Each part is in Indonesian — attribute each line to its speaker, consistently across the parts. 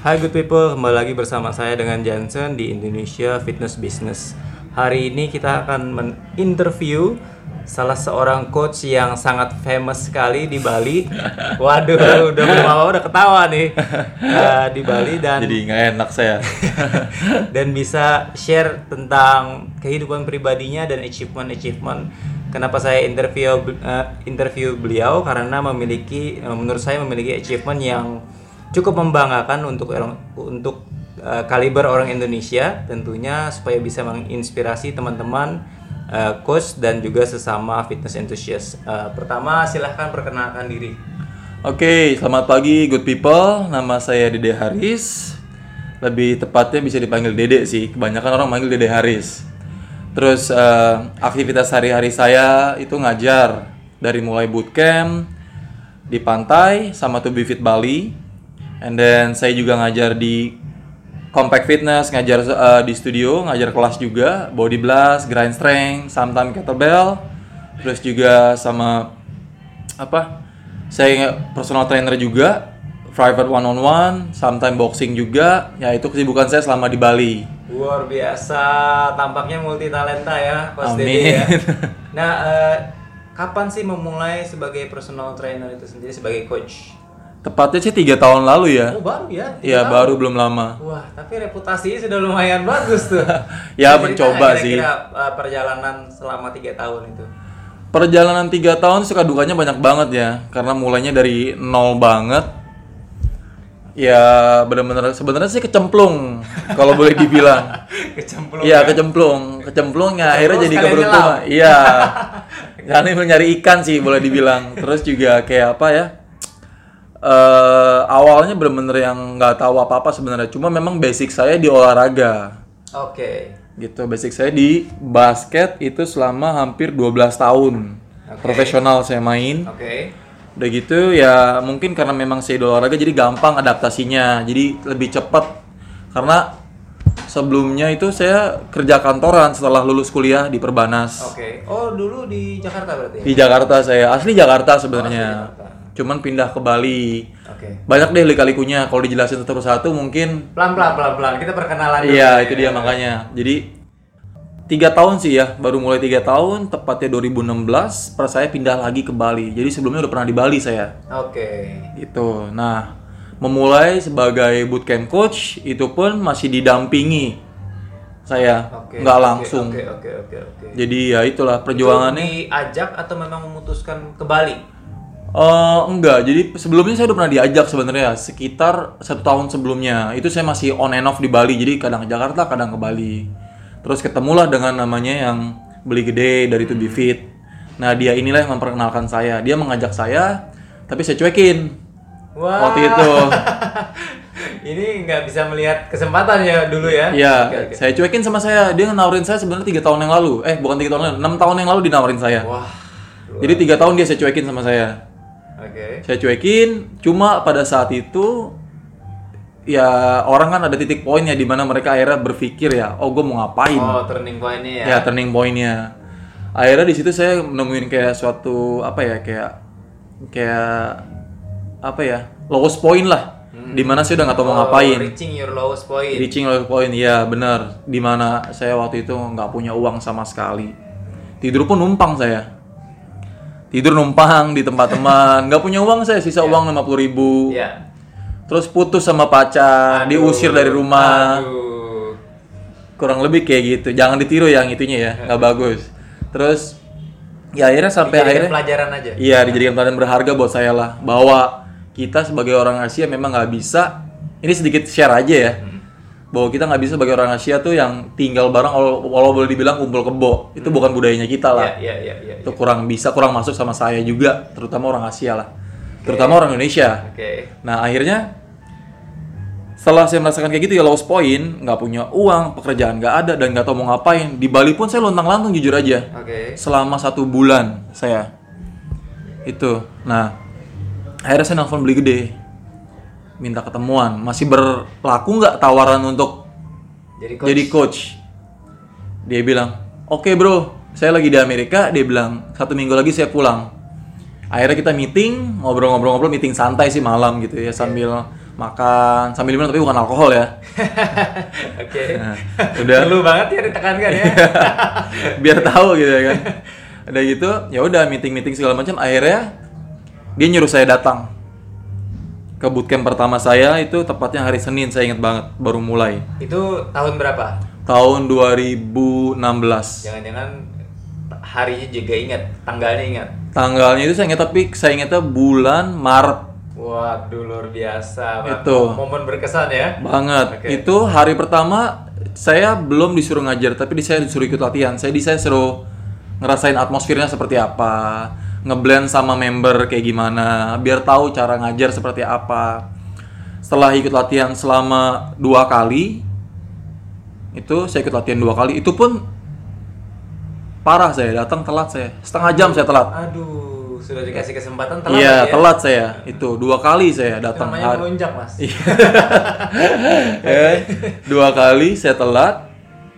Speaker 1: Hai good people, kembali lagi bersama saya dengan Johnson di Indonesia Fitness Business. Hari ini kita akan menginterview salah seorang coach yang sangat famous sekali di Bali. Waduh, udah mau udah ketawa nih Eh, di Bali dan
Speaker 2: Jadi nggak enak saya.
Speaker 1: dan bisa share tentang kehidupan pribadinya dan achievement-achievement. Kenapa saya interview eh, interview beliau karena memiliki eh, menurut saya memiliki achievement yang cukup membanggakan untuk untuk eh, kaliber orang Indonesia tentunya supaya bisa menginspirasi teman-teman eh, coach dan juga sesama fitness enthusiast. Eh, pertama silahkan perkenalkan diri.
Speaker 2: Oke, selamat pagi good people. Nama saya Dede Haris. Lebih tepatnya bisa dipanggil Dede sih. Kebanyakan orang manggil Dede Haris. Terus eh, aktivitas sehari-hari saya itu ngajar dari mulai bootcamp di pantai sama To Be Fit Bali. And then saya juga ngajar di Compact Fitness, ngajar eh, di studio, ngajar kelas juga, body blast, grind strength, sometimes kettlebell. Terus juga sama apa? Saya personal trainer juga, private one on one, sometimes boxing juga. Ya itu kesibukan saya selama di Bali.
Speaker 1: Luar biasa, tampaknya multi talenta ya, Coach
Speaker 2: Amin.
Speaker 1: Ya. Nah, eh, kapan sih memulai sebagai personal trainer itu sendiri sebagai coach?
Speaker 2: Tepatnya sih tiga tahun lalu ya.
Speaker 1: Oh baru ya?
Speaker 2: Iya baru belum lama.
Speaker 1: Wah, tapi reputasinya sudah lumayan bagus tuh.
Speaker 2: Ya,
Speaker 1: cerita
Speaker 2: mencoba
Speaker 1: nggak
Speaker 2: sih.
Speaker 1: kira-kira, eh, perjalanan selama tiga tahun itu.
Speaker 2: Perjalanan tiga tahun suka dukanya banyak banget ya, karena mulainya dari nol banget. Ya benar-benar sebenarnya sih kecemplung kalau boleh dibilang.
Speaker 1: Kecemplung.
Speaker 2: Iya kecemplung, kecemplungnya akhirnya jadi keberuntungan. Iya. Karena nyari ikan sih boleh dibilang. Terus juga kayak apa ya? Eh awalnya bener-bener yang nggak tahu apa-apa sebenarnya. Cuma memang basic saya di olahraga.
Speaker 1: Oke.
Speaker 2: gitu basic saya di basket itu selama hampir 12 tahun
Speaker 1: Oke.
Speaker 2: profesional saya main
Speaker 1: Oke.
Speaker 2: udah gitu ya mungkin karena memang saya di olahraga jadi gampang adaptasinya jadi lebih cepat karena sebelumnya itu saya kerja kantoran setelah lulus kuliah di Perbanas
Speaker 1: Oke. Oh, dulu di Jakarta berarti?
Speaker 2: di Jakarta saya asli Jakarta sebenarnya
Speaker 1: Oh, asli Jakarta.
Speaker 2: Cuman pindah ke Bali
Speaker 1: Oke.
Speaker 2: banyak deh lika-likunya kalau dijelasin satu-satu mungkin
Speaker 1: Pelan-pelan, pelan-pelan. Kita perkenalan dulu.
Speaker 2: Iya
Speaker 1: ya.
Speaker 2: itu dia makanya. Jadi tiga tahun sih ya, baru mulai tiga tahun, tepatnya 2016, per saya pindah lagi ke Bali. Jadi sebelumnya udah pernah di Bali saya.
Speaker 1: Oke.
Speaker 2: Gitu. Nah, memulai sebagai bootcamp coach itu pun masih didampingi saya,
Speaker 1: Oke.
Speaker 2: nggak
Speaker 1: oke,
Speaker 2: langsung.
Speaker 1: Oke, oke, oke, oke.
Speaker 2: Jadi ya itulah perjuangannya.
Speaker 1: Itu diajak atau memang memutuskan ke Bali?
Speaker 2: Eh enggak, jadi sebelumnya saya udah pernah diajak sebenarnya sekitar satu tahun sebelumnya. Itu saya masih on and off di Bali, jadi kadang ke Jakarta, kadang ke Bali. Terus ketemulah dengan namanya yang beli gede dari To Be Fit. Nah dia inilah yang memperkenalkan saya. Dia mengajak saya, tapi saya cuekin
Speaker 1: Wah.
Speaker 2: waktu itu.
Speaker 1: Ini nggak bisa melihat kesempatan ya dulu ya?
Speaker 2: Iya,
Speaker 1: Oke, oke.
Speaker 2: saya cuekin sama saya. Dia nawarin saya sebenarnya tiga tahun yang lalu. Eh bukan tiga tahun yang lalu, enam tahun yang lalu dinawarin saya.
Speaker 1: Wah.
Speaker 2: Jadi tiga tahun dia saya cuekin sama saya.
Speaker 1: Oke.
Speaker 2: saya cuekin cuma pada saat itu ya orang kan ada titik poinnya di mana mereka akhirnya berpikir ya oh gue mau ngapain?
Speaker 1: Oh, turning point ini
Speaker 2: ya.
Speaker 1: Ya.
Speaker 2: turning pointnya. Akhirnya di situ saya menemuin kayak suatu apa ya kayak kayak apa ya lowest point lah. Di mana saya udah nggak tahu mau
Speaker 1: Oh,
Speaker 2: ngapain.
Speaker 1: reaching your lowest point.
Speaker 2: reaching lowest point ya benar. Di mana saya waktu itu nggak punya uang sama sekali. Tidur pun numpang saya tidur numpang di tempat teman. Nggak punya uang saya sisa uang lima ribu.
Speaker 1: Iya.
Speaker 2: terus putus sama pacar
Speaker 1: Aduh,
Speaker 2: diusir dari rumah.
Speaker 1: Aduh.
Speaker 2: kurang lebih kayak gitu. Jangan ditiru yang itunya ya nggak bagus. Terus ya akhirnya sampai
Speaker 1: Dijadikan
Speaker 2: akhirnya
Speaker 1: pelajaran aja.
Speaker 2: iya dijadikan pelajaran berharga buat saya lah. Bahwa kita sebagai orang Asia memang nggak bisa. Ini sedikit share aja ya bahwa kita nggak bisa sebagai orang Asia tuh yang tinggal bareng walau, boleh dibilang kumpul kebo. Itu bukan budayanya kita lah.
Speaker 1: Iya, iya, iya, iya.
Speaker 2: itu kurang bisa kurang masuk sama saya juga terutama orang Asia lah. Terutama orang Indonesia.
Speaker 1: Oke.
Speaker 2: nah akhirnya setelah saya merasakan kayak gitu ya lost point nggak punya uang pekerjaan nggak ada dan nggak tahu mau ngapain di Bali pun saya lontang lantung jujur aja.
Speaker 1: Oke.
Speaker 2: selama satu bulan saya. Itu. Nah akhirnya saya nelfon beli gede minta ketemuan. Masih berlaku nggak tawaran untuk
Speaker 1: Jadi coach.
Speaker 2: jadi coach? Dia bilang oke bro saya lagi di Amerika. Dia bilang satu minggu lagi saya pulang. Akhirnya kita meeting ngobrol-ngobrol-ngobrol meeting santai sih malam gitu ya sambil makan sambil minum tapi bukan alkohol ya.
Speaker 1: Oke.
Speaker 2: Nah, udah.
Speaker 1: Perlu banget ya ditekankan ya.
Speaker 2: biar tahu gitu ya kan. Udah gitu ya udah meeting meeting segala macam. Akhirnya dia nyuruh saya datang ke bootcamp pertama saya itu tepatnya hari Senin saya ingat banget baru mulai
Speaker 1: Itu tahun berapa?
Speaker 2: tahun 2016
Speaker 1: Jangan-jangan harinya juga ingat, tanggalnya ingat.
Speaker 2: tanggalnya itu saya ingat tapi saya ingatnya bulan Maret
Speaker 1: Waduh luar biasa. Bang.
Speaker 2: Itu.
Speaker 1: momen berkesan ya.
Speaker 2: banget
Speaker 1: Oke.
Speaker 2: itu hari pertama saya belum disuruh ngajar tapi di saya disuruh ikut latihan saya di saya suruh ngerasain atmosfernya seperti apa ngeblend sama member kayak gimana biar tahu cara ngajar seperti apa. Setelah ikut latihan selama dua kali itu saya ikut latihan dua kali itu pun parah saya datang telat saya. Setengah jam saya telat.
Speaker 1: Aduh, sudah dikasih kesempatan telat
Speaker 2: iya
Speaker 1: ya.
Speaker 2: telat saya. Itu dua kali saya datang.
Speaker 1: namanya melonjak mas.
Speaker 2: ya, dua kali saya telat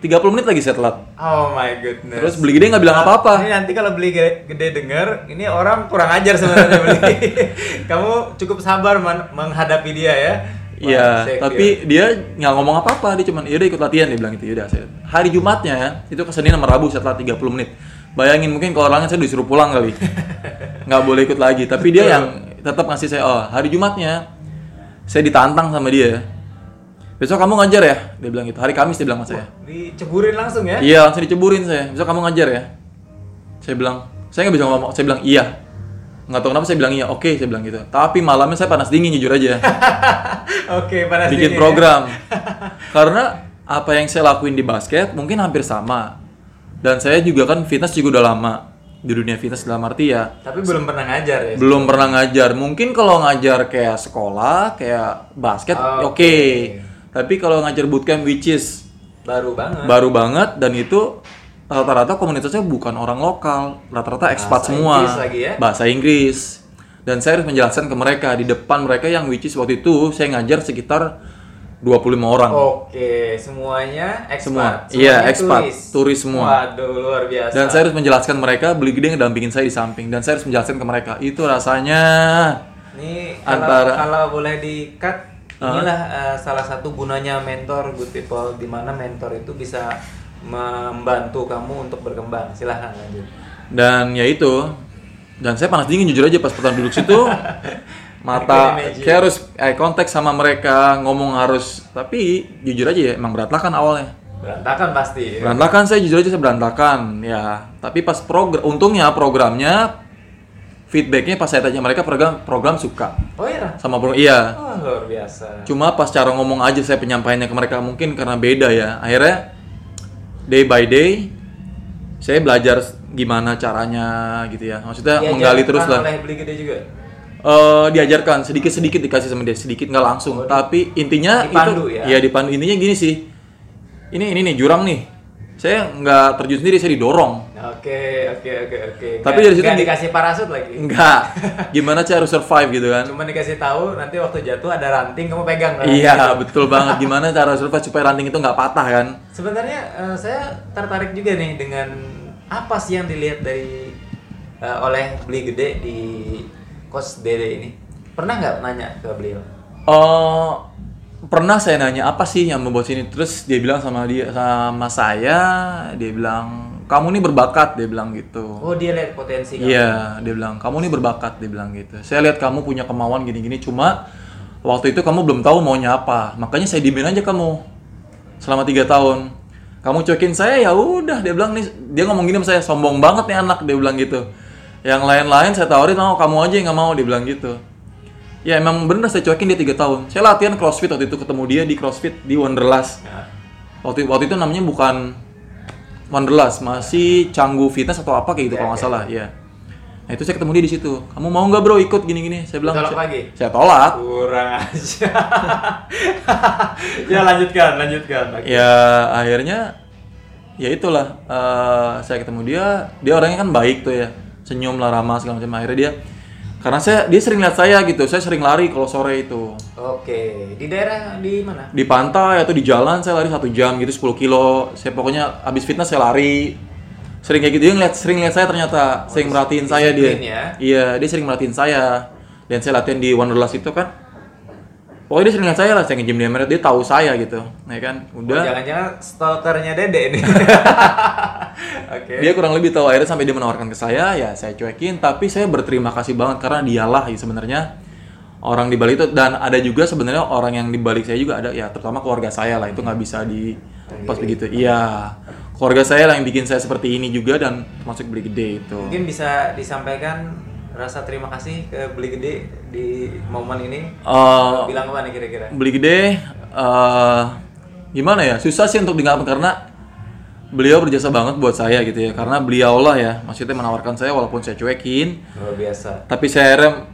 Speaker 2: 30 menit lagi saya telat
Speaker 1: Oh my goodness.
Speaker 2: terus beli gede nggak bilang apa-apa
Speaker 1: Ini nanti kalau beli gede, gede denger, ini orang kurang ajar sebenarnya beli. Kamu cukup sabar men- menghadapi dia ya.
Speaker 2: Iya, tapi dia nggak ngomong apa-apa, dia cuman yaudah ikut latihan dia bilang gitu, yaudah saya. Hari Jumatnya itu ke Senin sama Rabu setelah 30 menit. Bayangin mungkin kalau orangnya saya disuruh pulang kali. nggak boleh ikut lagi, tapi dia yang tetap ngasih saya, oh hari Jumatnya saya ditantang sama dia. Besok kamu ngajar ya? Dia bilang gitu. Hari Kamis dia bilang sama saya.
Speaker 1: diceburin langsung ya.
Speaker 2: Iya, langsung diceburin saya. Besok kamu ngajar ya? Saya bilang, saya nggak bisa ngomong. Saya bilang iya. Nggak tahu kenapa saya bilang iya. Oke, saya bilang gitu. Tapi malamnya saya panas dingin jujur aja.
Speaker 1: Oke, panas
Speaker 2: bikin
Speaker 1: dingin ya.
Speaker 2: program. Karena apa yang saya lakuin di basket mungkin hampir sama. Dan saya juga kan fitness juga udah lama di dunia fitness dalam arti ya
Speaker 1: Tapi belum pernah ngajar ya.
Speaker 2: belum pernah ngajar. Mungkin kalau ngajar kayak sekolah, kayak basket, oke. Tapi kalau ngajar bootcamp which is
Speaker 1: Baru banget.
Speaker 2: baru banget dan itu rata-rata komunitasnya bukan orang lokal, rata-rata ekspat semua.
Speaker 1: Inggris lagi ya?
Speaker 2: Bahasa Inggris. Dan saya harus menjelaskan ke mereka di depan mereka yang which is waktu itu saya ngajar sekitar 25 orang.
Speaker 1: Oke, semuanya ekspat.
Speaker 2: Semua. Iya, ekspat.
Speaker 1: Turis.
Speaker 2: Turis semua.
Speaker 1: Waduh, luar biasa.
Speaker 2: Dan saya harus menjelaskan mereka, beli gede ngedampingin saya di samping dan saya harus menjelaskan ke mereka. Itu rasanya
Speaker 1: Ini kalau,
Speaker 2: Antara-
Speaker 1: kalau boleh di-cut, inilah eh, salah satu gunanya mentor good people di mana mentor itu bisa membantu kamu untuk berkembang. Silahkan lanjut.
Speaker 2: dan ya itu dan saya panas dingin jujur aja pas pertama duduk situ mata kayak harus eye contact sama mereka ngomong harus tapi jujur aja ya emang berantakan awalnya
Speaker 1: Berantakan pasti.
Speaker 2: berantakan saya jujur aja saya berantakan ya tapi pas program untungnya programnya feedbacknya pas saya tanya mereka program program suka.
Speaker 1: Oh iya.
Speaker 2: sama program iya.
Speaker 1: Oh, luar biasa.
Speaker 2: cuma pas cara ngomong aja saya penyampaiannya ke mereka mungkin karena beda ya. Akhirnya day by day saya belajar gimana caranya gitu ya. Maksudnya menggali terus lah.
Speaker 1: oleh beli gede juga.
Speaker 2: Eh, diajarkan. Sedikit sedikit dikasih sama dia. Sedikit nggak langsung. Tapi intinya
Speaker 1: dipandu
Speaker 2: itu
Speaker 1: ya?
Speaker 2: dipandu. Intinya gini sih. Ini ini nih jurang nih saya nggak terjun sendiri saya didorong
Speaker 1: Oke, oke, oke, oke.
Speaker 2: Tapi
Speaker 1: Nggak-
Speaker 2: dari situ
Speaker 1: nggak
Speaker 2: di-
Speaker 1: dikasih parasut lagi.
Speaker 2: nggak gimana cara harus survive gitu kan
Speaker 1: Cuma dikasih tahu nanti waktu jatuh ada ranting kamu pegang kan.
Speaker 2: iya betul banget gimana cara survive supaya ranting itu nggak patah kan
Speaker 1: Sebenarnya eh, saya tertarik juga nih dengan apa sih yang dilihat dari eh, oleh beli gede di kos Dede ini. Pernah nggak nanya ke beliau?
Speaker 2: Oh, pernah saya nanya apa sih yang membuat sini? Terus dia bilang sama dia sama saya dia bilang kamu nih berbakat dia bilang gitu.
Speaker 1: Oh dia lihat potensi kamu.
Speaker 2: iya dia bilang kamu nih berbakat dia bilang gitu. Saya lihat kamu punya kemauan gini-gini cuma waktu itu kamu belum tahu maunya apa. Makanya saya diemin aja kamu selama tiga tahun. Kamu cuekin saya ya udah dia bilang nih. Dia ngomong gini sama saya sombong banget nih anak dia bilang gitu. Yang lain-lain saya tawarin mau kamu aja yang nggak mau dia bilang gitu ya emang bener saya cuekin dia tiga tahun saya latihan crossfit waktu itu ketemu dia di crossfit di Wonderlust
Speaker 1: Nah,
Speaker 2: waktu waktu itu namanya bukan Wonderlust masih Canggu Fitness atau apa kayak gitu
Speaker 1: Oke,
Speaker 2: kalau nggak
Speaker 1: oke.
Speaker 2: salah ya nah itu saya ketemu dia di situ kamu mau nggak bro ikut gini-gini saya bilang saya,
Speaker 1: lagi?
Speaker 2: saya tolak
Speaker 1: kurang aja. ya lanjutkan, lanjutkan. Oke.
Speaker 2: ya akhirnya ya itulah eh, saya ketemu dia dia orangnya kan baik tuh ya senyum lah ramah segala macam akhirnya dia karena saya dia sering lihat saya gitu. Saya sering lari kalau sore itu.
Speaker 1: Oke, di daerah di mana?
Speaker 2: di pantai atau di jalan saya lari satu jam gitu 10 kilo. Saya pokoknya habis fitness saya lari. Sering kayak gitu. Dia ngeliat sering lihat saya ternyata. Sering merhatiin saya dia.
Speaker 1: ya?
Speaker 2: iya dia sering merhatiin saya. Dan saya latihan di Wanderlust itu kan pokoknya dia sering lihat saya lah saya nge-gym di Emirates dia tahu saya gitu ya kan?
Speaker 1: Oh,
Speaker 2: udah
Speaker 1: jangan-jangan stalkernya Dede ini. Oke.
Speaker 2: dia kurang lebih tahu akhirnya sampai dia menawarkan ke saya ya saya cuekin tapi saya berterima kasih banget karena dialah ya sebenarnya orang di balik itu. Dan ada juga sebenarnya orang yang di balik saya juga ada ya terutama keluarga saya lah itu nggak bisa di pas begitu. iya. Keluarga saya lah yang bikin saya seperti ini juga dan termasuk beli gede itu.
Speaker 1: Mungkin bisa disampaikan rasa terima kasih ke Beli Gede di momen ini.
Speaker 2: Eh,
Speaker 1: Bilang apa nih kira-kira?
Speaker 2: beli gede eh gimana ya susah sih untuk diungkapkan karena beliau berjasa banget buat saya gitu ya karena beliau lah ya maksudnya menawarkan saya walaupun saya cuekin
Speaker 1: Luar biasa.
Speaker 2: tapi saya akhirnya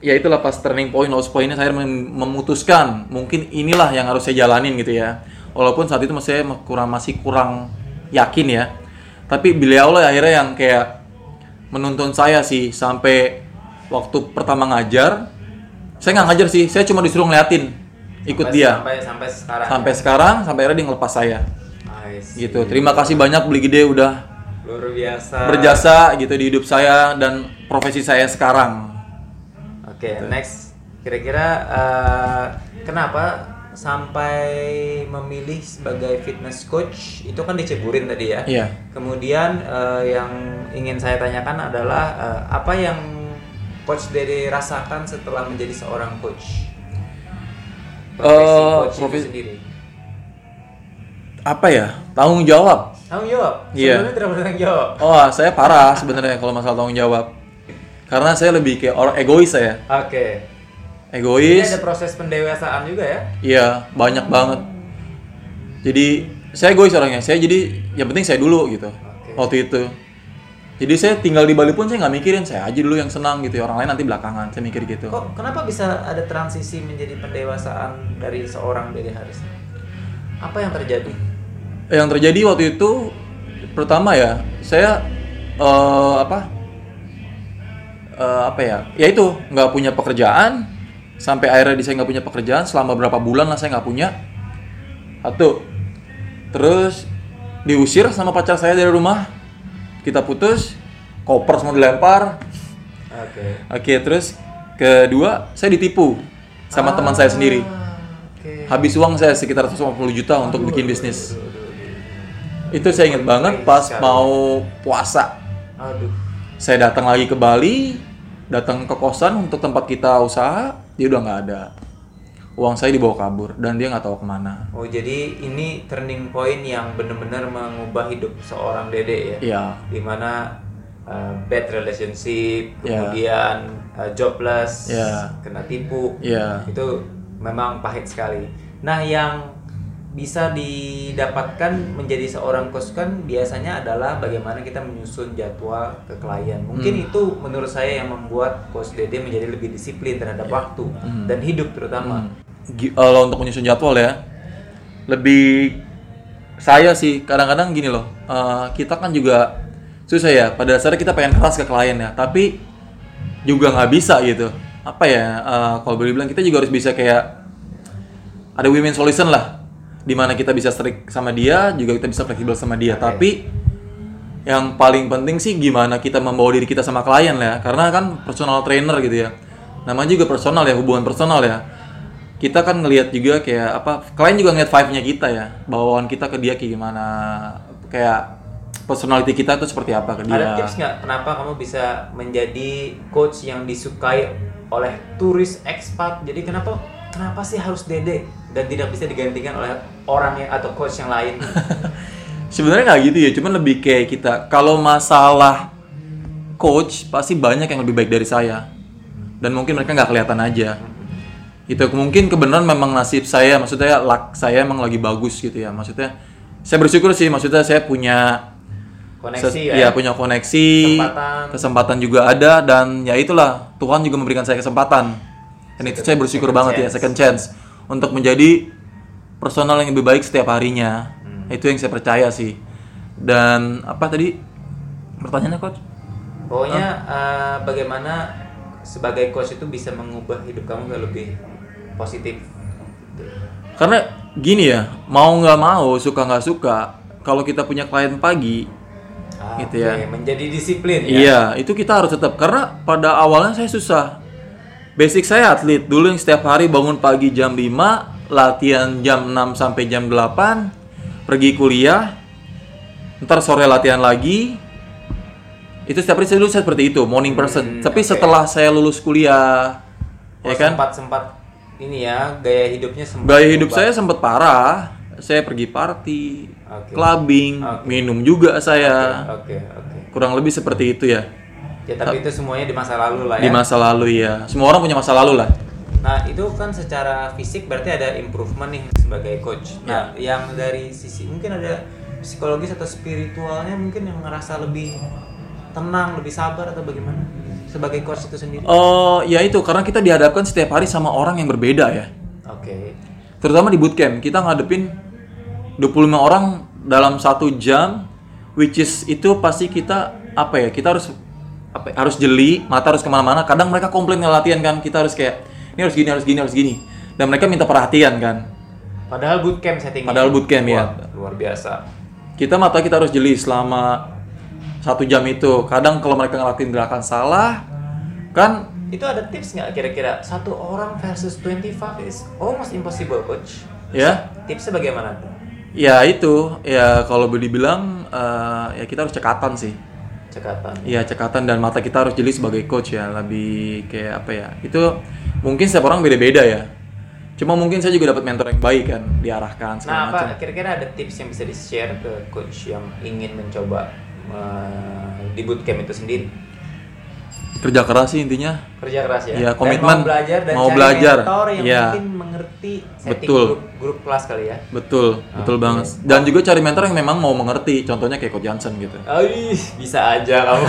Speaker 2: ya itulah pas turning point lost pointnya saya mem- memutuskan mungkin inilah yang harus saya jalanin gitu ya walaupun saat itu masih kurang masih kurang yakin ya tapi beliau lah akhirnya yang kayak menuntun saya sih sampai waktu pertama ngajar saya nggak ngajar sih saya cuma disuruh ngeliatin ikut
Speaker 1: Sampai-
Speaker 2: dia
Speaker 1: Sampai sampai sekarang.
Speaker 2: sampai sekarang sampai akhirnya dia ngelepas saya
Speaker 1: Nice.
Speaker 2: gitu terima kasih banyak beli gede udah
Speaker 1: Luar biasa.
Speaker 2: berjasa gitu di hidup saya dan profesi saya sekarang
Speaker 1: Oke, next. Kira-kira eh, kenapa sampai memilih sebagai fitness coach itu kan diceburin tadi ya.
Speaker 2: Iya.
Speaker 1: Kemudian eh, yang ingin saya tanyakan adalah eh, apa yang coach Dede rasakan setelah menjadi seorang coach? Profesi
Speaker 2: Eh,
Speaker 1: coach itu
Speaker 2: profesi-
Speaker 1: sendiri.
Speaker 2: apa ya tanggung jawab
Speaker 1: Tanggung jawab.
Speaker 2: Iya.
Speaker 1: Sebelumnya tidak bertanggung jawab.
Speaker 2: oh saya parah sebenarnya kalau masalah tanggung jawab karena saya lebih kayak orang egois saya
Speaker 1: Oke. Ini
Speaker 2: egois
Speaker 1: ada proses pendewasaan juga ya.
Speaker 2: iya banyak banget jadi saya egois orangnya saya jadi yang penting saya dulu gitu
Speaker 1: Oke.
Speaker 2: waktu itu jadi saya tinggal di Bali pun saya nggak mikirin saya aja dulu yang senang gitu ya orang lain nanti belakangan saya mikir gitu
Speaker 1: Kok kenapa bisa ada transisi menjadi pendewasaan dari seorang Dede Haris? Apa yang terjadi?
Speaker 2: yang terjadi waktu itu pertama ya saya eh, apa eh, apa ya ya itu nggak punya pekerjaan sampai akhirnya di saya nggak punya pekerjaan selama berapa bulan lah saya nggak punya. Satu. Terus diusir sama pacar saya dari rumah. Kita putus koper semua dilempar.
Speaker 1: Oke.
Speaker 2: oke terus kedua saya ditipu sama teman saya sendiri.
Speaker 1: Ah, Oke.
Speaker 2: habis uang saya sekitar 150 juta untuk bikin bisnis.
Speaker 1: Aduh, aduh, aduh.
Speaker 2: itu saya inget banget pas mau puasa.
Speaker 1: Aduh.
Speaker 2: saya datang lagi ke Bali datang ke kosan untuk tempat kita usaha dia udah nggak ada uang saya dibawa kabur dan dia nggak tahu ke mana
Speaker 1: Oh jadi ini turning point yang benar-benar mengubah hidup seorang Dede ya.
Speaker 2: Iya
Speaker 1: Di mana uh, bad relationship,
Speaker 2: Iya.
Speaker 1: kemudian uh, jobless,
Speaker 2: Iya.
Speaker 1: kena tipu.
Speaker 2: Iya.
Speaker 1: Itu memang pahit sekali. Nah, yang bisa didapatkan menjadi seorang coach kan biasanya adalah bagaimana kita menyusun jadwal ke klien. Mungkin
Speaker 2: Hmm.
Speaker 1: itu menurut saya yang membuat coach Dede menjadi lebih disiplin terhadap waktu dan hidup terutama.
Speaker 2: Gi- kalau untuk menyusun jadwal ya lebih saya sih kadang-kadang gini loh eh, kita kan juga susah ya pada dasarnya kita pengen keras ke klien ya tapi juga nggak bisa gitu apa ya eh, kalau boleh bilang kita juga harus bisa kayak ada win-win solution lah di mana kita bisa strict sama dia juga kita bisa fleksibel sama dia. Tapi yang paling penting sih gimana kita membawa diri kita sama klien lah ya. Karena kan personal trainer gitu ya. Namanya juga personal ya hubungan personal ya. Kita kan ngelihat juga kayak apa klien juga ngeliat vibe-nya kita ya. Bawaan kita ke dia kayak gimana. Kayak personality kita tuh seperti apa ke dia.
Speaker 1: Ada tips nggak kenapa kamu bisa menjadi coach yang disukai oleh turis expat? Jadi kenapa kenapa sih harus Dede dan tidak bisa digantikan oleh orang yang atau coach yang lain?
Speaker 2: sebenarnya nggak gitu ya cuman lebih kayak kita kalau masalah coach pasti banyak yang lebih baik dari saya dan mungkin mereka nggak kelihatan aja itu mungkin kebenaran memang nasib saya maksudnya luck saya emang lagi bagus gitu ya maksudnya saya bersyukur sih maksudnya saya punya
Speaker 1: Koneksi ya.
Speaker 2: ya punya koneksi
Speaker 1: Kesempatan.
Speaker 2: kesempatan juga ada dan ya itulah Tuhan juga memberikan saya kesempatan dan itu saya bersyukur banget ya
Speaker 1: chance.
Speaker 2: second chance untuk menjadi personal yang lebih baik setiap harinya
Speaker 1: Hmm.
Speaker 2: itu yang saya percaya sih dan apa tadi pertanyaannya coach
Speaker 1: Pokoknya eh, bagaimana sebagai coach itu bisa mengubah hidup kamu ke lebih positif.
Speaker 2: karena gini ya mau nggak mau suka nggak suka kalau kita punya klien pagi
Speaker 1: Ah,
Speaker 2: Gitu
Speaker 1: oke.
Speaker 2: ya.
Speaker 1: Menjadi disiplin ya.
Speaker 2: Iya, itu kita harus tetap karena pada awalnya saya susah. Basic saya atlet. Dulu yang setiap hari bangun pagi jam 5, latihan jam 6 sampai jam 8, pergi kuliah, ntar sore latihan lagi. Itu setiap hari saya dulu saya seperti itu, morning person.
Speaker 1: Hmm,
Speaker 2: Tapi
Speaker 1: oke.
Speaker 2: setelah saya lulus kuliah, ya
Speaker 1: Oh,
Speaker 2: kan?
Speaker 1: sempat sempat ini ya gaya hidupnya sempat
Speaker 2: Gaya hidup
Speaker 1: berubah.
Speaker 2: saya sempat parah. Saya pergi party,
Speaker 1: Oke.
Speaker 2: clubbing,
Speaker 1: Oke.
Speaker 2: minum juga saya.
Speaker 1: oke oke
Speaker 2: Kurang lebih seperti itu ya.
Speaker 1: Ya tapi itu semuanya di masa lalu lah ya
Speaker 2: Di masa lalu ya. Semua orang punya masa lalu lah.
Speaker 1: nah itu kan secara fisik berarti ada improvement nih sebagai coach nah
Speaker 2: Ya.
Speaker 1: yang dari sisi mungkin ada psikologis atau spiritualnya mungkin yang ngerasa lebih tenang lebih sabar atau bagaimana sebagai coach itu sendiri
Speaker 2: Oh, ya itu karena kita dihadapkan setiap hari sama orang yang berbeda ya.
Speaker 1: oke
Speaker 2: Terutama di bootcamp, kita ngadepin 25 orang dalam satu jam, which is itu pasti kita apa ya? Kita harus apa? ya, Harus jeli, mata harus ke mana-mana. Kadang mereka komplain latihan kan, kita harus kayak ini harus gini, harus gini, harus gini. Dan mereka minta perhatian kan.
Speaker 1: padahal bootcamp settingnya
Speaker 2: Padahal bootcamp, ya.
Speaker 1: Luar biasa
Speaker 2: Kita mata kita harus jeli selama satu jam itu. Kadang kalau mereka ngelakuin gerakan salah, kan
Speaker 1: itu ada tips nggak kira-kira satu orang versus 25 is almost impossible coach
Speaker 2: ya
Speaker 1: tipsnya bagaimana tuh
Speaker 2: Ya itu, ya kalau boleh dibilang eh, ya kita harus cekatan sih.
Speaker 1: Cekatan
Speaker 2: Iya cekatan dan mata kita harus jeli sebagai coach ya, lebih kayak apa ya? Itu mungkin setiap orang beda-beda ya. Cuma mungkin saya juga dapat mentor yang baik kan, diarahkan segala
Speaker 1: Nah,
Speaker 2: macam.
Speaker 1: apa kira-kira ada tips yang bisa di-share ke coach yang ingin mencoba uh, di bootcamp itu sendiri?
Speaker 2: Kerja keras sih intinya.
Speaker 1: Kerja keras ya.
Speaker 2: Iya,
Speaker 1: Dan
Speaker 2: komitmen.
Speaker 1: mau belajar dan
Speaker 2: Mau
Speaker 1: cari
Speaker 2: belajar.
Speaker 1: mentor yang
Speaker 2: Iya.
Speaker 1: mungkin mengerti setting
Speaker 2: Betul.
Speaker 1: grup, grup kelas kali ya.
Speaker 2: Betul, betul
Speaker 1: Oke.
Speaker 2: banget. Dan juga cari mentor yang memang mau mengerti. Contohnya kayak Coach Johnson gitu.
Speaker 1: Oh, ih, bisa aja kamu.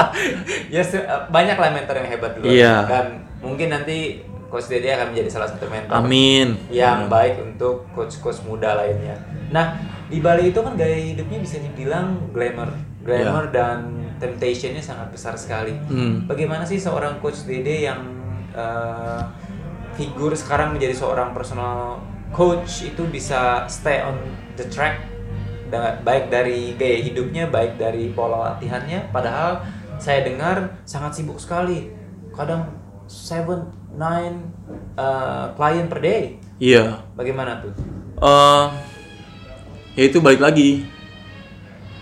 Speaker 1: ya banyak lah mentor yang hebat dulu.
Speaker 2: Iya.
Speaker 1: Dan mungkin nanti Coach Dede akan menjadi salah satu mentor.
Speaker 2: Amin.
Speaker 1: yang baik untuk coach-coach muda lainnya. Nah, di Bali itu kan gaya hidupnya bisa dibilang glamour, glamour dan temptationnya sangat besar sekali.
Speaker 2: Hmm.
Speaker 1: Bagaimana sih seorang coach Dede yang eh, figur sekarang menjadi seorang personal coach itu bisa stay on the track baik dari gaya hidupnya, baik dari pola latihannya. Padahal saya dengar sangat sibuk sekali. Kadang 7 9 eh, klien per day.
Speaker 2: Iya.
Speaker 1: Bagaimana tuh?
Speaker 2: eh ya itu balik lagi.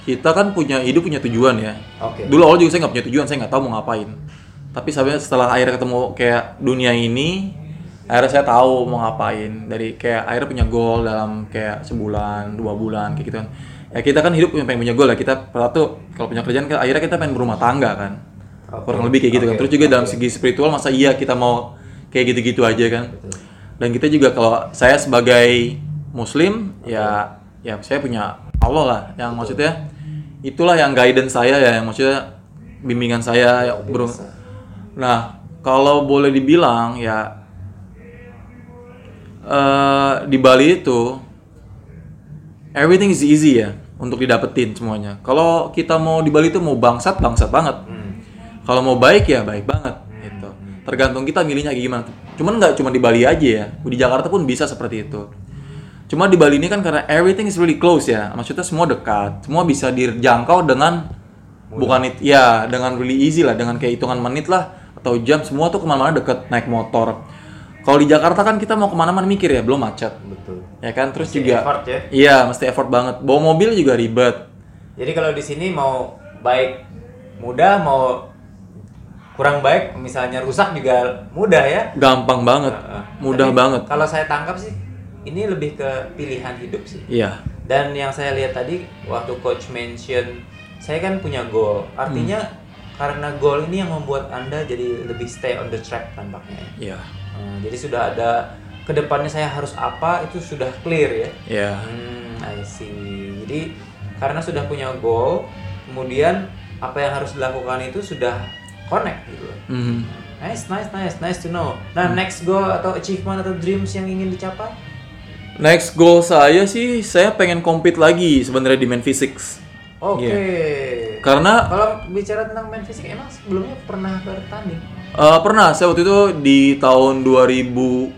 Speaker 2: Kita kan punya hidup punya tujuan ya.
Speaker 1: Oke.
Speaker 2: Dulu awal juga saya nggak punya tujuan, saya nggak tahu mau ngapain. Tapi sampai setelah akhirnya ketemu kayak dunia ini, akhirnya saya tahu mau ngapain. Dari kayak akhirnya punya goal dalam kayak sebulan, dua bulan kayak gitu kan. Ya kita kan hidup punya pengen punya goal ya. Kita tuh kalau punya kerjaan kan akhirnya kita pengen berumah tangga kan.
Speaker 1: Oke.
Speaker 2: Kurang lebih kayak gitu kan.
Speaker 1: Oke.
Speaker 2: Terus juga dalam
Speaker 1: Oke.
Speaker 2: segi spiritual masa iya kita mau kayak gitu-gitu aja kan. Dan kita juga kalau saya sebagai muslim ya ya saya punya Allah lah yang maksudnya itulah yang guidance saya ya yang maksudnya bimbingan saya ya, bro. Nah, kalau boleh dibilang ya eh di Bali itu everything is easy ya untuk didapetin semuanya. Kalau kita mau di Bali itu mau bangsat bangsat banget.
Speaker 1: Hmm.
Speaker 2: Kalau mau baik ya baik banget. Tergantung kita milihnya kayak gimana. Cuman nggak cuma di Bali aja ya. Di Jakarta pun bisa seperti itu. Cuma di Bali ini kan karena everything is really close ya. Maksudnya semua dekat. Semua bisa dijangkau dengan bukan it, ya dengan really easy lah dengan kayak hitungan menit lah atau jam semua tuh ke mana-mana deket naik motor. Kalau di Jakarta kan kita mau ke mana-mana mikir ya belum macet
Speaker 1: Betul.
Speaker 2: ya kan terus
Speaker 1: Mesti
Speaker 2: juga
Speaker 1: effort ya.
Speaker 2: iya mesti effort banget bawa mobil juga ribet
Speaker 1: Jadi kalau di sini mau baik mudah, mau kurang baik, misalnya rusak juga mudah ya.
Speaker 2: gampang banget
Speaker 1: Heeh.
Speaker 2: mudah
Speaker 1: Tapi
Speaker 2: banget
Speaker 1: Kalau saya tangkap sih, ini lebih ke pilihan hidup sih.
Speaker 2: iya
Speaker 1: Dan yang saya lihat tadi waktu coach mention, saya kan punya goal. Artinya
Speaker 2: Hmm.
Speaker 1: karena goal ini yang membuat anda jadi lebih stay on the track tampaknya.
Speaker 2: iya
Speaker 1: Hmm, jadi sudah ada ke depannya saya harus apa itu sudah clear ya.
Speaker 2: iya
Speaker 1: Hmm, I see. Jadi karena sudah punya goal, kemudian apa yang harus dilakukan itu sudah connect gitu. loh.
Speaker 2: Mhm.
Speaker 1: Nice, nice, nice, nice to know. Nah, next goal atau achievement atau dreams yang ingin dicapai?
Speaker 2: next goal saya sih saya pengen compete lagi sebenarnya di main physics
Speaker 1: Oke.
Speaker 2: karena
Speaker 1: Kalau bicara tentang main fisik, emang sebelumnya pernah bertanding?
Speaker 2: eh, pernah saya waktu itu di tahun 2017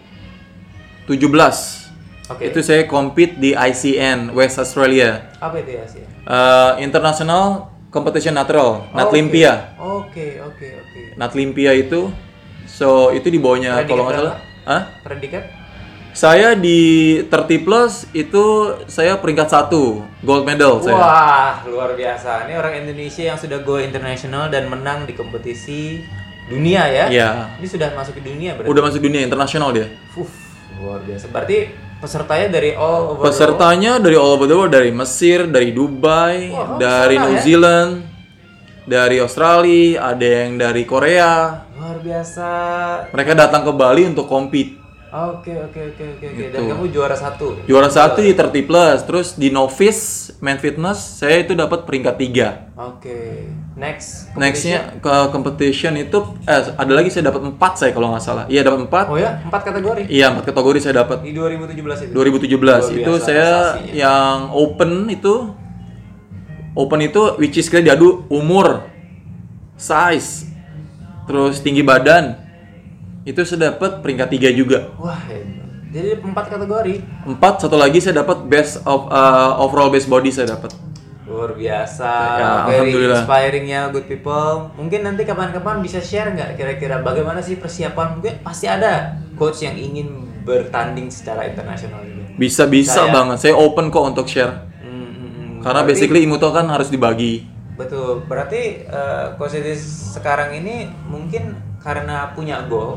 Speaker 1: Oke.
Speaker 2: itu saya compete di ICN West Australia
Speaker 1: Apa itu ya sih?
Speaker 2: Eh, International Competition Natural
Speaker 1: Oh,
Speaker 2: Natlimpia
Speaker 1: Oke, oke, oke.
Speaker 2: Natlimpia itu So itu di bawahnya
Speaker 1: Predikat
Speaker 2: kalau nggak salah. Hah?
Speaker 1: Predikat?
Speaker 2: Saya di 30 plus itu saya peringkat satu gold medal saya.
Speaker 1: Wah, luar biasa. Ini orang Indonesia yang sudah go internasional dan menang di kompetisi dunia ya.
Speaker 2: Iya.
Speaker 1: Ini sudah masuk ke dunia berarti.
Speaker 2: Udah masuk dunia internasional dia.
Speaker 1: Uff, luar biasa. Berarti pesertanya dari all over the world.
Speaker 2: Pesertanya dari all over the world, dari Mesir, dari Dubai,
Speaker 1: Wah,
Speaker 2: dari
Speaker 1: sana
Speaker 2: New
Speaker 1: ya?
Speaker 2: Zealand, dari Australia, ada yang dari Korea.
Speaker 1: Luar biasa.
Speaker 2: Mereka datang ke Bali untuk compete.
Speaker 1: Oke, oke, oke, oke, oke. Dan
Speaker 2: Gitu.
Speaker 1: kamu juara satu.
Speaker 2: Juara satu di 30 plus, terus di novice main fitness saya itu dapat peringkat tiga.
Speaker 1: Oke. Next.
Speaker 2: Nextnya ke competition itu eh ada lagi saya dapat empat saya kalau nggak salah. Iya dapat empat.
Speaker 1: Oh ya, empat kategori.
Speaker 2: Iya empat kategori saya dapat.
Speaker 1: Di 2017 itu.
Speaker 2: 2017
Speaker 1: Luar
Speaker 2: itu
Speaker 1: biasa
Speaker 2: saya yang open itu open itu which is kita diadu umur, size, terus tinggi badan. Itu saya dapat peringkat tiga juga.
Speaker 1: Wah. Jadi empat kategori.
Speaker 2: Empat satu lagi saya dapat best of uh, overall best body saya dapat.
Speaker 1: Luar biasa,
Speaker 2: Ya,
Speaker 1: very
Speaker 2: alhamdulillah.
Speaker 1: inspiring ya good people. Mungkin nanti kapan-kapan bisa share nggak kira-kira bagaimana sih persiapan? Mungkin pasti ada coach yang ingin bertanding secara internasional juga.
Speaker 2: Bisa bisa banget. Saya open kok untuk share. Karena
Speaker 1: Berarti-
Speaker 2: basically Imuto kan harus dibagi.
Speaker 1: betul. Berarti eh, coach Deddy sekarang ini mungkin karena punya goal,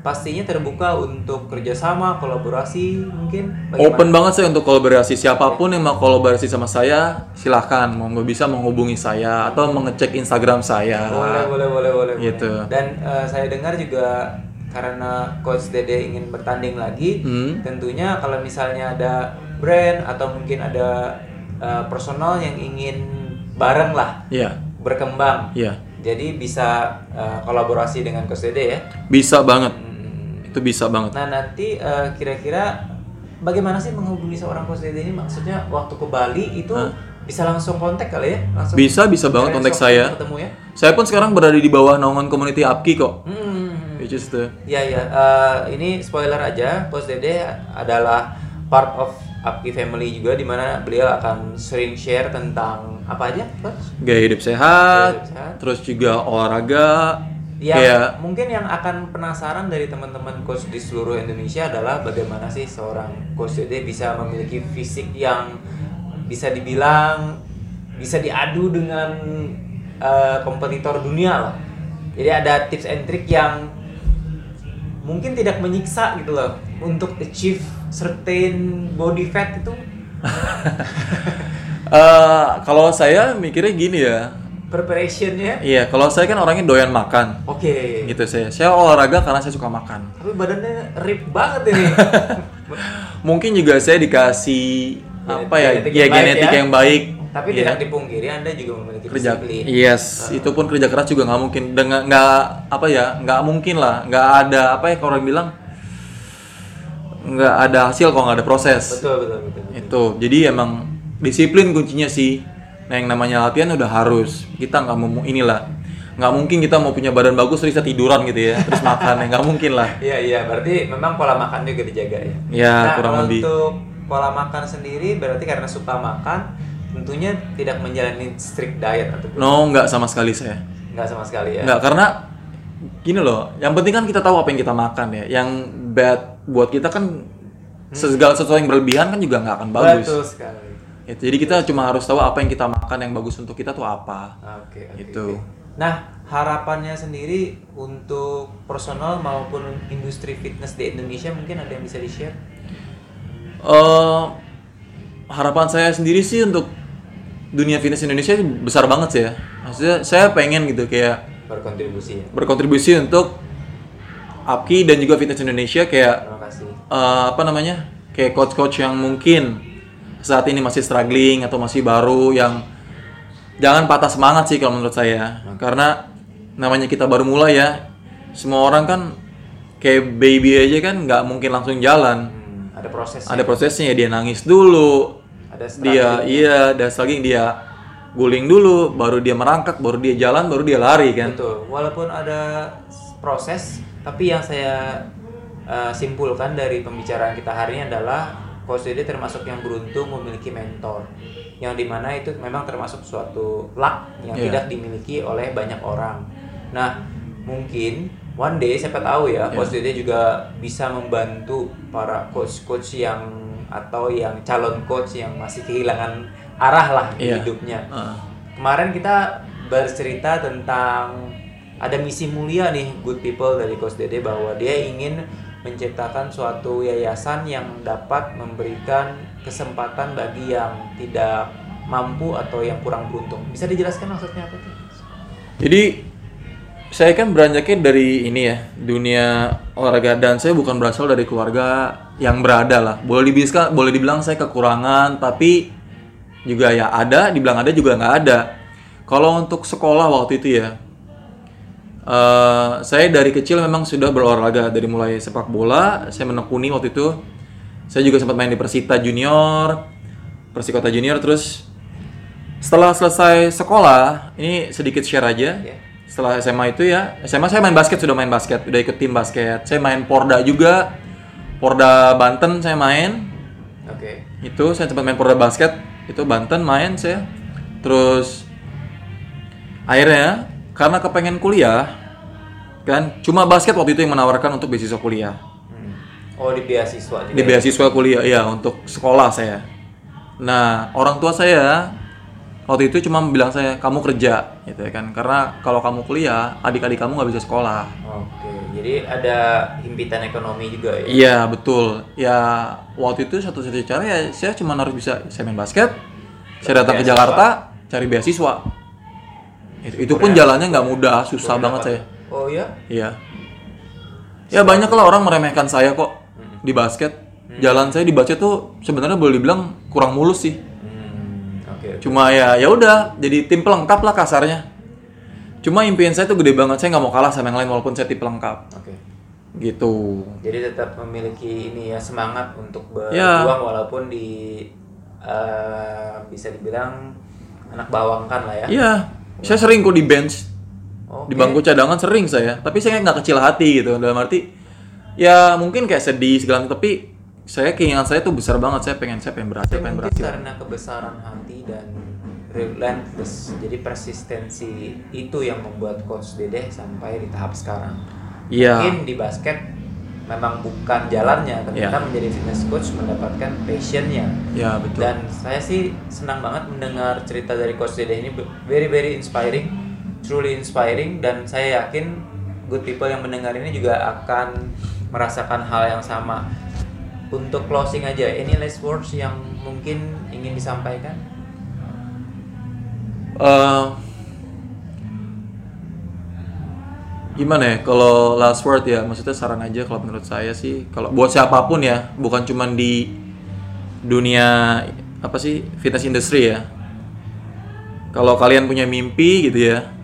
Speaker 1: pastinya terbuka untuk kerjasama, kolaborasi, mungkin. Bagaimana?
Speaker 2: Open banget saya untuk kolaborasi. Siapa pun yang mau kolaborasi sama saya, silahkan. Mau nggak bisa menghubungi saya atau mengecek Instagram saya.
Speaker 1: Boleh, boleh, boleh, boleh.
Speaker 2: Gitu.
Speaker 1: boleh. Dan eh, saya dengar juga karena coach Dede ingin bertanding lagi,
Speaker 2: Hmm.
Speaker 1: tentunya kalau misalnya ada brand atau mungkin ada eh, personal yang ingin bareng lah
Speaker 2: Iya,
Speaker 1: berkembang.
Speaker 2: iya.
Speaker 1: Jadi bisa eh, kolaborasi dengan Dede ya.
Speaker 2: Bisa banget.
Speaker 1: Hmm.
Speaker 2: Itu bisa banget.
Speaker 1: Nah nanti eh, kira-kira bagaimana sih menghubungi seorang Dede ini? Maksudnya waktu ke Bali itu bisa langsung kontak kali ya? Langsung
Speaker 2: Bisa, bisa banget kontak saya.
Speaker 1: Ketemu ya?
Speaker 2: Saya pun sekarang berada di bawah naungan community APKI kok.
Speaker 1: Hmm.
Speaker 2: Which is the
Speaker 1: Ya ya, eh, ini spoiler aja, Dede adalah part of Apki Family juga di mana beliau akan sering share tentang apa aja, Coach?
Speaker 2: gaya hidup sehat,
Speaker 1: Gaya hidup sehat.
Speaker 2: terus juga olahraga. Kayak
Speaker 1: mungkin yang akan penasaran dari teman-teman coach di seluruh Indonesia adalah bagaimana sih seorang Coach Dede bisa memiliki fisik yang bisa dibilang bisa diadu dengan eh, kompetitor dunia lah. Jadi ada tips and trick yang mungkin tidak menyiksa gitu loh untuk achieve certain body fat itu
Speaker 2: eh, kalau saya mikirnya gini ya.
Speaker 1: preparationnya
Speaker 2: Iya, kalau saya kan orangnya doyan makan.
Speaker 1: oke
Speaker 2: Gitu saya. Saya olahraga karena saya suka makan.
Speaker 1: tapi badannya rip banget ini
Speaker 2: Mungkin juga saya dikasih apa ya?
Speaker 1: Genetik
Speaker 2: Ya
Speaker 1: yang baik
Speaker 2: genetik
Speaker 1: ya.
Speaker 2: yang baik.
Speaker 1: tapi
Speaker 2: Iya.
Speaker 1: tidak dipungkiri anda juga memiliki
Speaker 2: kerja
Speaker 1: disiplin
Speaker 2: yes itu pun kerja keras juga nggak mungkin dengan nggak apa ya nggak mungkin lah nggak ada apa ya kalau orang bilang nggak ada hasil kalau nggak ada proses
Speaker 1: betul betul betul, betul.
Speaker 2: itu jadi emang disiplin kuncinya sih nah yang namanya latihan udah harus kita nggak mau inilah nggak mungkin kita mau punya badan bagus terus kita tiduran gitu ya terus makan ya nggak mungkin lah
Speaker 1: Iya iya berarti memang pola makan juga dijaga ya.
Speaker 2: Ya,
Speaker 1: nah,
Speaker 2: kurang lebih.
Speaker 1: Untuk pola makan sendiri berarti karena suka makan tentunya tidak menjalani strict diet atau
Speaker 2: no nggak sama sekali saya
Speaker 1: nggak sama sekali ya.
Speaker 2: Nggak, karena gini loh, yang penting kan kita tahu apa yang kita makan ya. Yang bad buat kita kan segala sesuatu yang berlebihan kan juga nggak akan bagus.
Speaker 1: Betul sekali.
Speaker 2: Gitu, jadi kita cuma harus tahu apa yang kita makan yang bagus untuk kita tuh apa.
Speaker 1: Oke oke.
Speaker 2: Gitu.
Speaker 1: oke. Nah harapannya sendiri untuk personal maupun industri fitness di Indonesia mungkin ada yang bisa di share?
Speaker 2: Eh, harapan saya sendiri sih untuk dunia fitness Indonesia besar banget sih ya. Maksudnya saya pengen gitu kayak
Speaker 1: Berkontribusi ya.
Speaker 2: berkontribusi untuk APKI dan juga fitness Indonesia kayak
Speaker 1: Terima kasih.
Speaker 2: eh, apa namanya kayak coach-coach yang mungkin saat ini masih struggling atau masih baru yang jangan patah semangat sih kalau menurut saya karena namanya kita baru mulai ya semua orang kan kayak baby aja kan nggak mungkin langsung jalan
Speaker 1: Hmm, ada proses.
Speaker 2: ada prosesnya dia nangis dulu
Speaker 1: Ada
Speaker 2: dia iya dan lagi dia guling dulu baru dia merangkak baru dia jalan baru dia lari kan
Speaker 1: Betul. Walaupun ada proses, tapi yang saya uh, simpulkan dari pembicaraan kita hari ini adalah Coach Dede termasuk yang beruntung memiliki mentor, yang di mana itu memang termasuk suatu luck yang
Speaker 2: Iya.
Speaker 1: tidak dimiliki oleh banyak orang. Nah, mungkin one day siapa tahu ya
Speaker 2: Ya.
Speaker 1: coach Dede juga bisa membantu para coach-coach yang atau yang calon coach yang masih kehilangan arah lah di
Speaker 2: Iya.
Speaker 1: hidupnya.
Speaker 2: Ah.
Speaker 1: Kemarin kita bercerita tentang ada misi mulia nih good people dari Coach Dede bahwa dia ingin menciptakan suatu yayasan yang dapat memberikan kesempatan bagi yang tidak mampu atau yang kurang beruntung. Bisa dijelaskan maksudnya apa tuh?
Speaker 2: Jadi saya kan beranjaknya dari ini ya dunia olahraga dan saya bukan berasal dari keluarga yang berada lah. Boleh dibilang boleh dibilang saya kekurangan tapi juga ya ada, dibilang ada juga nggak ada. Kalau untuk sekolah waktu itu ya, eh, saya dari kecil memang sudah berolahraga dari mulai sepak bola. Saya menekuni waktu itu. Saya juga sempat main di Persita Junior, Persikota Junior. Terus setelah selesai sekolah, ini sedikit share aja.
Speaker 1: Ya.
Speaker 2: Setelah SMA itu ya, SMA saya main basket sudah main basket, udah ikut tim basket. Saya main Porda juga, Porda Banten saya main.
Speaker 1: Oke.
Speaker 2: Itu saya sempat main Porda basket, itu Banten main saya. Terus akhirnya karena kepengen kuliah, kan cuma basket waktu itu yang menawarkan untuk beasiswa kuliah.
Speaker 1: Hmm. Oh di beasiswa.
Speaker 2: Di
Speaker 1: ya?
Speaker 2: beasiswa kuliah, ya untuk sekolah saya. Nah orang tua saya waktu itu cuma bilang saya kamu kerja, gitu ya kan? Karena kalau kamu kuliah, adik-adik kamu nggak bisa sekolah.
Speaker 1: Oke. Jadi ada himpitan ekonomi juga ya.
Speaker 2: Iya betul. Ya waktu itu satu-satunya cara ya saya cuma harus bisa saya main basket. Saya datang ke
Speaker 1: Beasiswa.
Speaker 2: Jakarta cari beasiswa. Itu, itu pun jalannya nggak mudah, susah banget
Speaker 1: dapat.
Speaker 2: saya.
Speaker 1: Oh iya.
Speaker 2: Iya. Ya banyak lah orang meremehkan saya kok di basket. Jalan saya di basket tuh sebenarnya boleh dibilang kurang mulus sih.
Speaker 1: Hmm. Oke. oke.
Speaker 2: Cuma ya ya udah jadi tim pelengkap lah kasarnya. Cuma impian saya tuh gede banget. Saya nggak mau kalah sama yang lain walaupun saya tim pelengkap.
Speaker 1: Oke.
Speaker 2: Gitu.
Speaker 1: Jadi tetap memiliki ini ya semangat untuk berjuang
Speaker 2: Ya.
Speaker 1: walaupun di eh, bisa dibilang anak bawangkan lah ya.
Speaker 2: Iya. Saya sering kok di bench. Di bangku cadangan sering saya. Tapi saya nggak kecil hati gitu. Dalam arti ya mungkin kayak sedih segala macam, tapi saya keinginan saya tuh besar banget. Saya pengen saya pengen berhasil,
Speaker 1: Tapi
Speaker 2: pengen berhasil.
Speaker 1: karena kebesaran hati dan relentless, jadi persistensi itu yang membuat coach Dede sampai di tahap sekarang.
Speaker 2: Iya.
Speaker 1: Mungkin di basket memang bukan jalannya, ternyata
Speaker 2: Iya.
Speaker 1: menjadi fitness coach mendapatkan passionnya.
Speaker 2: Ya betul.
Speaker 1: Dan saya sih senang banget mendengar cerita dari Coach Dede ini very very inspiring, truly inspiring dan saya yakin good people yang mendengar ini juga akan merasakan hal yang sama. Untuk closing aja, any last words yang mungkin ingin disampaikan?
Speaker 2: Eh, gimana ya kalau last word ya maksudnya saran aja kalau menurut saya sih kalau buat siapa pun ya bukan cuman di dunia apa sih fitness industry ya kalau kalian punya mimpi gitu ya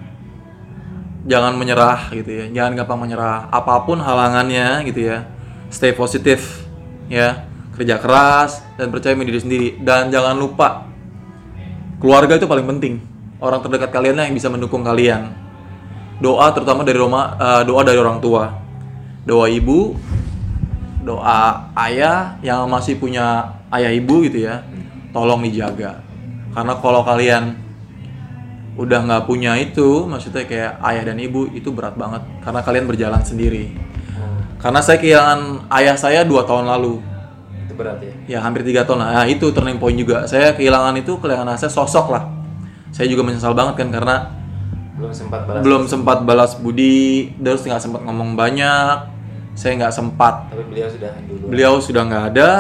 Speaker 2: jangan menyerah gitu ya. Jangan gampang menyerah. Apa pun halangannya gitu ya. Stay positif ya. Kerja keras dan percaya diri sendiri. Dan jangan lupa keluarga itu paling penting. Orang terdekat kalian yang bisa mendukung kalian. Doa terutama dari Roma eh, doa dari orang tua. Doa ibu doa ayah yang masih punya ayah ibu gitu ya. Tolong dijaga. Karena kalau kalian udah nggak punya itu maksudnya kayak ayah dan ibu itu berat banget. Karena kalian berjalan sendiri. Karena saya kehilangan ayah saya dua tahun lalu.
Speaker 1: Itu berat ya.
Speaker 2: ya hampir tiga tahun. Lah nah, itu turning point juga. Saya kehilangan itu kehilangan saya sosok lah. Saya juga menyesal banget kan karena
Speaker 1: Belum sempat balas.
Speaker 2: belum sempat balas budi. Terus nggak sempat ngomong banyak. Saya nggak sempat.
Speaker 1: Tapi beliau sudah dulu.
Speaker 2: beliau sudah nggak ada.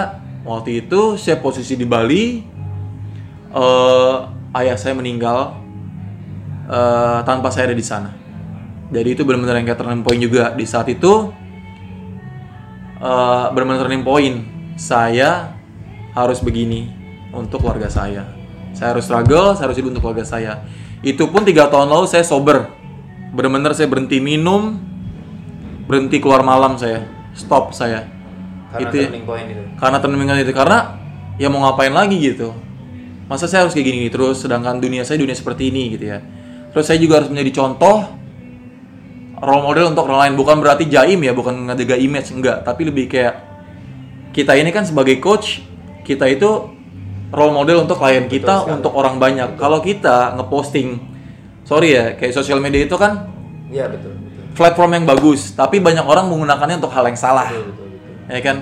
Speaker 2: Waktu itu saya posisi di Bali. Eh ayah saya meninggal eh, tanpa saya ada di sana. Jadi itu benar-benar yang kayak turning point juga. Di saat itu eh benar-benar turning point saya harus begini untuk keluarga saya. Saya harus struggle saya harus hidup untuk keluarga saya. Itu pun tiga tahun lalu saya sober. Benar-benar saya berhenti minum berhenti keluar malam saya. Stop saya.
Speaker 1: Karena
Speaker 2: itu
Speaker 1: turning point itu.
Speaker 2: karena turning point itu. Karena ya mau ngapain lagi gitu. Masa saya harus kayak gini terus sedangkan dunia saya dunia seperti ini gitu ya terus saya juga harus menjadi contoh role model untuk orang lain bukan berarti jaim ya bukan ngejaga image enggak tapi lebih kayak kita ini kan sebagai coach kita itu role model untuk klien kita
Speaker 1: sekali.
Speaker 2: untuk orang banyak kalau kita ngeposting sorry ya kayak sosial media itu kan
Speaker 1: Iya betul. betul.
Speaker 2: platform yang bagus, tapi banyak orang menggunakannya untuk hal yang salah.
Speaker 1: Betul, betul, betul.
Speaker 2: Ya kan?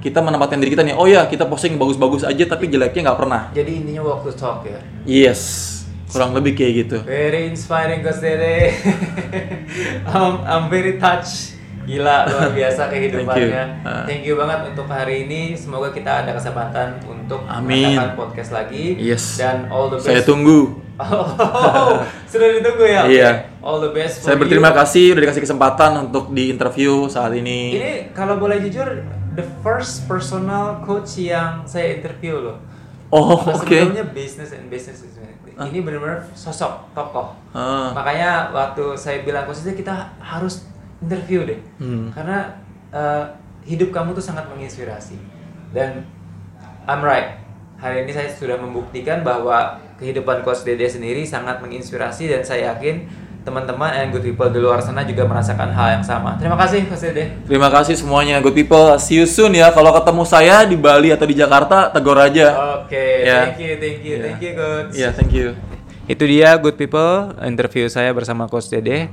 Speaker 2: Kita menempatkan diri kita nih, oh ya kita posting bagus-bagus aja tapi jeleknya nggak pernah.
Speaker 1: Jadi intinya walk the talk ya.
Speaker 2: Yes, kurang lebih kayak gitu.
Speaker 1: Very inspiring Coach Dede. I'm, I'm very touched. Gila luar biasa kehidupannya.
Speaker 2: Thank you. Uh.
Speaker 1: Thank you banget untuk hari ini. Semoga kita ada kesempatan untuk
Speaker 2: Amin.
Speaker 1: mengadakan podcast lagi.
Speaker 2: Yes.
Speaker 1: Dan all the best.
Speaker 2: Saya tunggu.
Speaker 1: Oh, sudah ditunggu ya.
Speaker 2: Iya.
Speaker 1: All the best.
Speaker 2: Saya berterima
Speaker 1: you.
Speaker 2: kasih udah dikasih kesempatan untuk di interview saat ini.
Speaker 1: Ini kalau boleh jujur, the first personal coach yang saya interview loh.
Speaker 2: Oh, oke.
Speaker 1: Sebelumnya business and business is- ini benar-benar sosok tokoh.
Speaker 2: Ah.
Speaker 1: Makanya waktu saya bilang khususnya kita harus interview deh,
Speaker 2: Hmm.
Speaker 1: karena eh, hidup kamu tuh sangat menginspirasi. Dan I'm right. Hari ini saya sudah membuktikan bahwa kehidupan Coach Dede sendiri sangat menginspirasi dan saya yakin teman-teman and good people di luar sana juga merasakan hal yang sama. Terima kasih Coach Dede.
Speaker 2: Terima kasih semuanya, good people. See you soon ya. Kalau ketemu saya di Bali atau di Jakarta, tegur aja.
Speaker 1: Oke,
Speaker 2: Ya.
Speaker 1: thank you, thank you,
Speaker 2: Ya.
Speaker 1: thank you Coach.
Speaker 2: Ya, thank you.
Speaker 1: Itu dia good people interview saya bersama Coach Dede.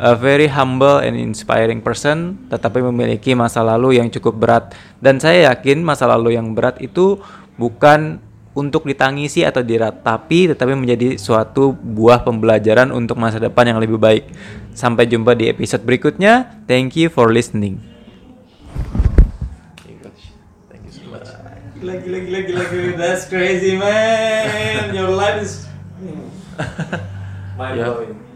Speaker 1: A very humble and inspiring person, tetapi memiliki masa lalu yang cukup berat. Dan saya yakin masa lalu yang berat itu bukan untuk ditangisi atau dirat, tapi tetapi menjadi suatu buah pembelajaran untuk masa depan yang lebih baik. Sampai jumpa di episode berikutnya. Thank you for listening.
Speaker 2: Thank you so much.
Speaker 1: Gila, gila, gila, gila, gila. That's crazy, man. Your life is mind blowing.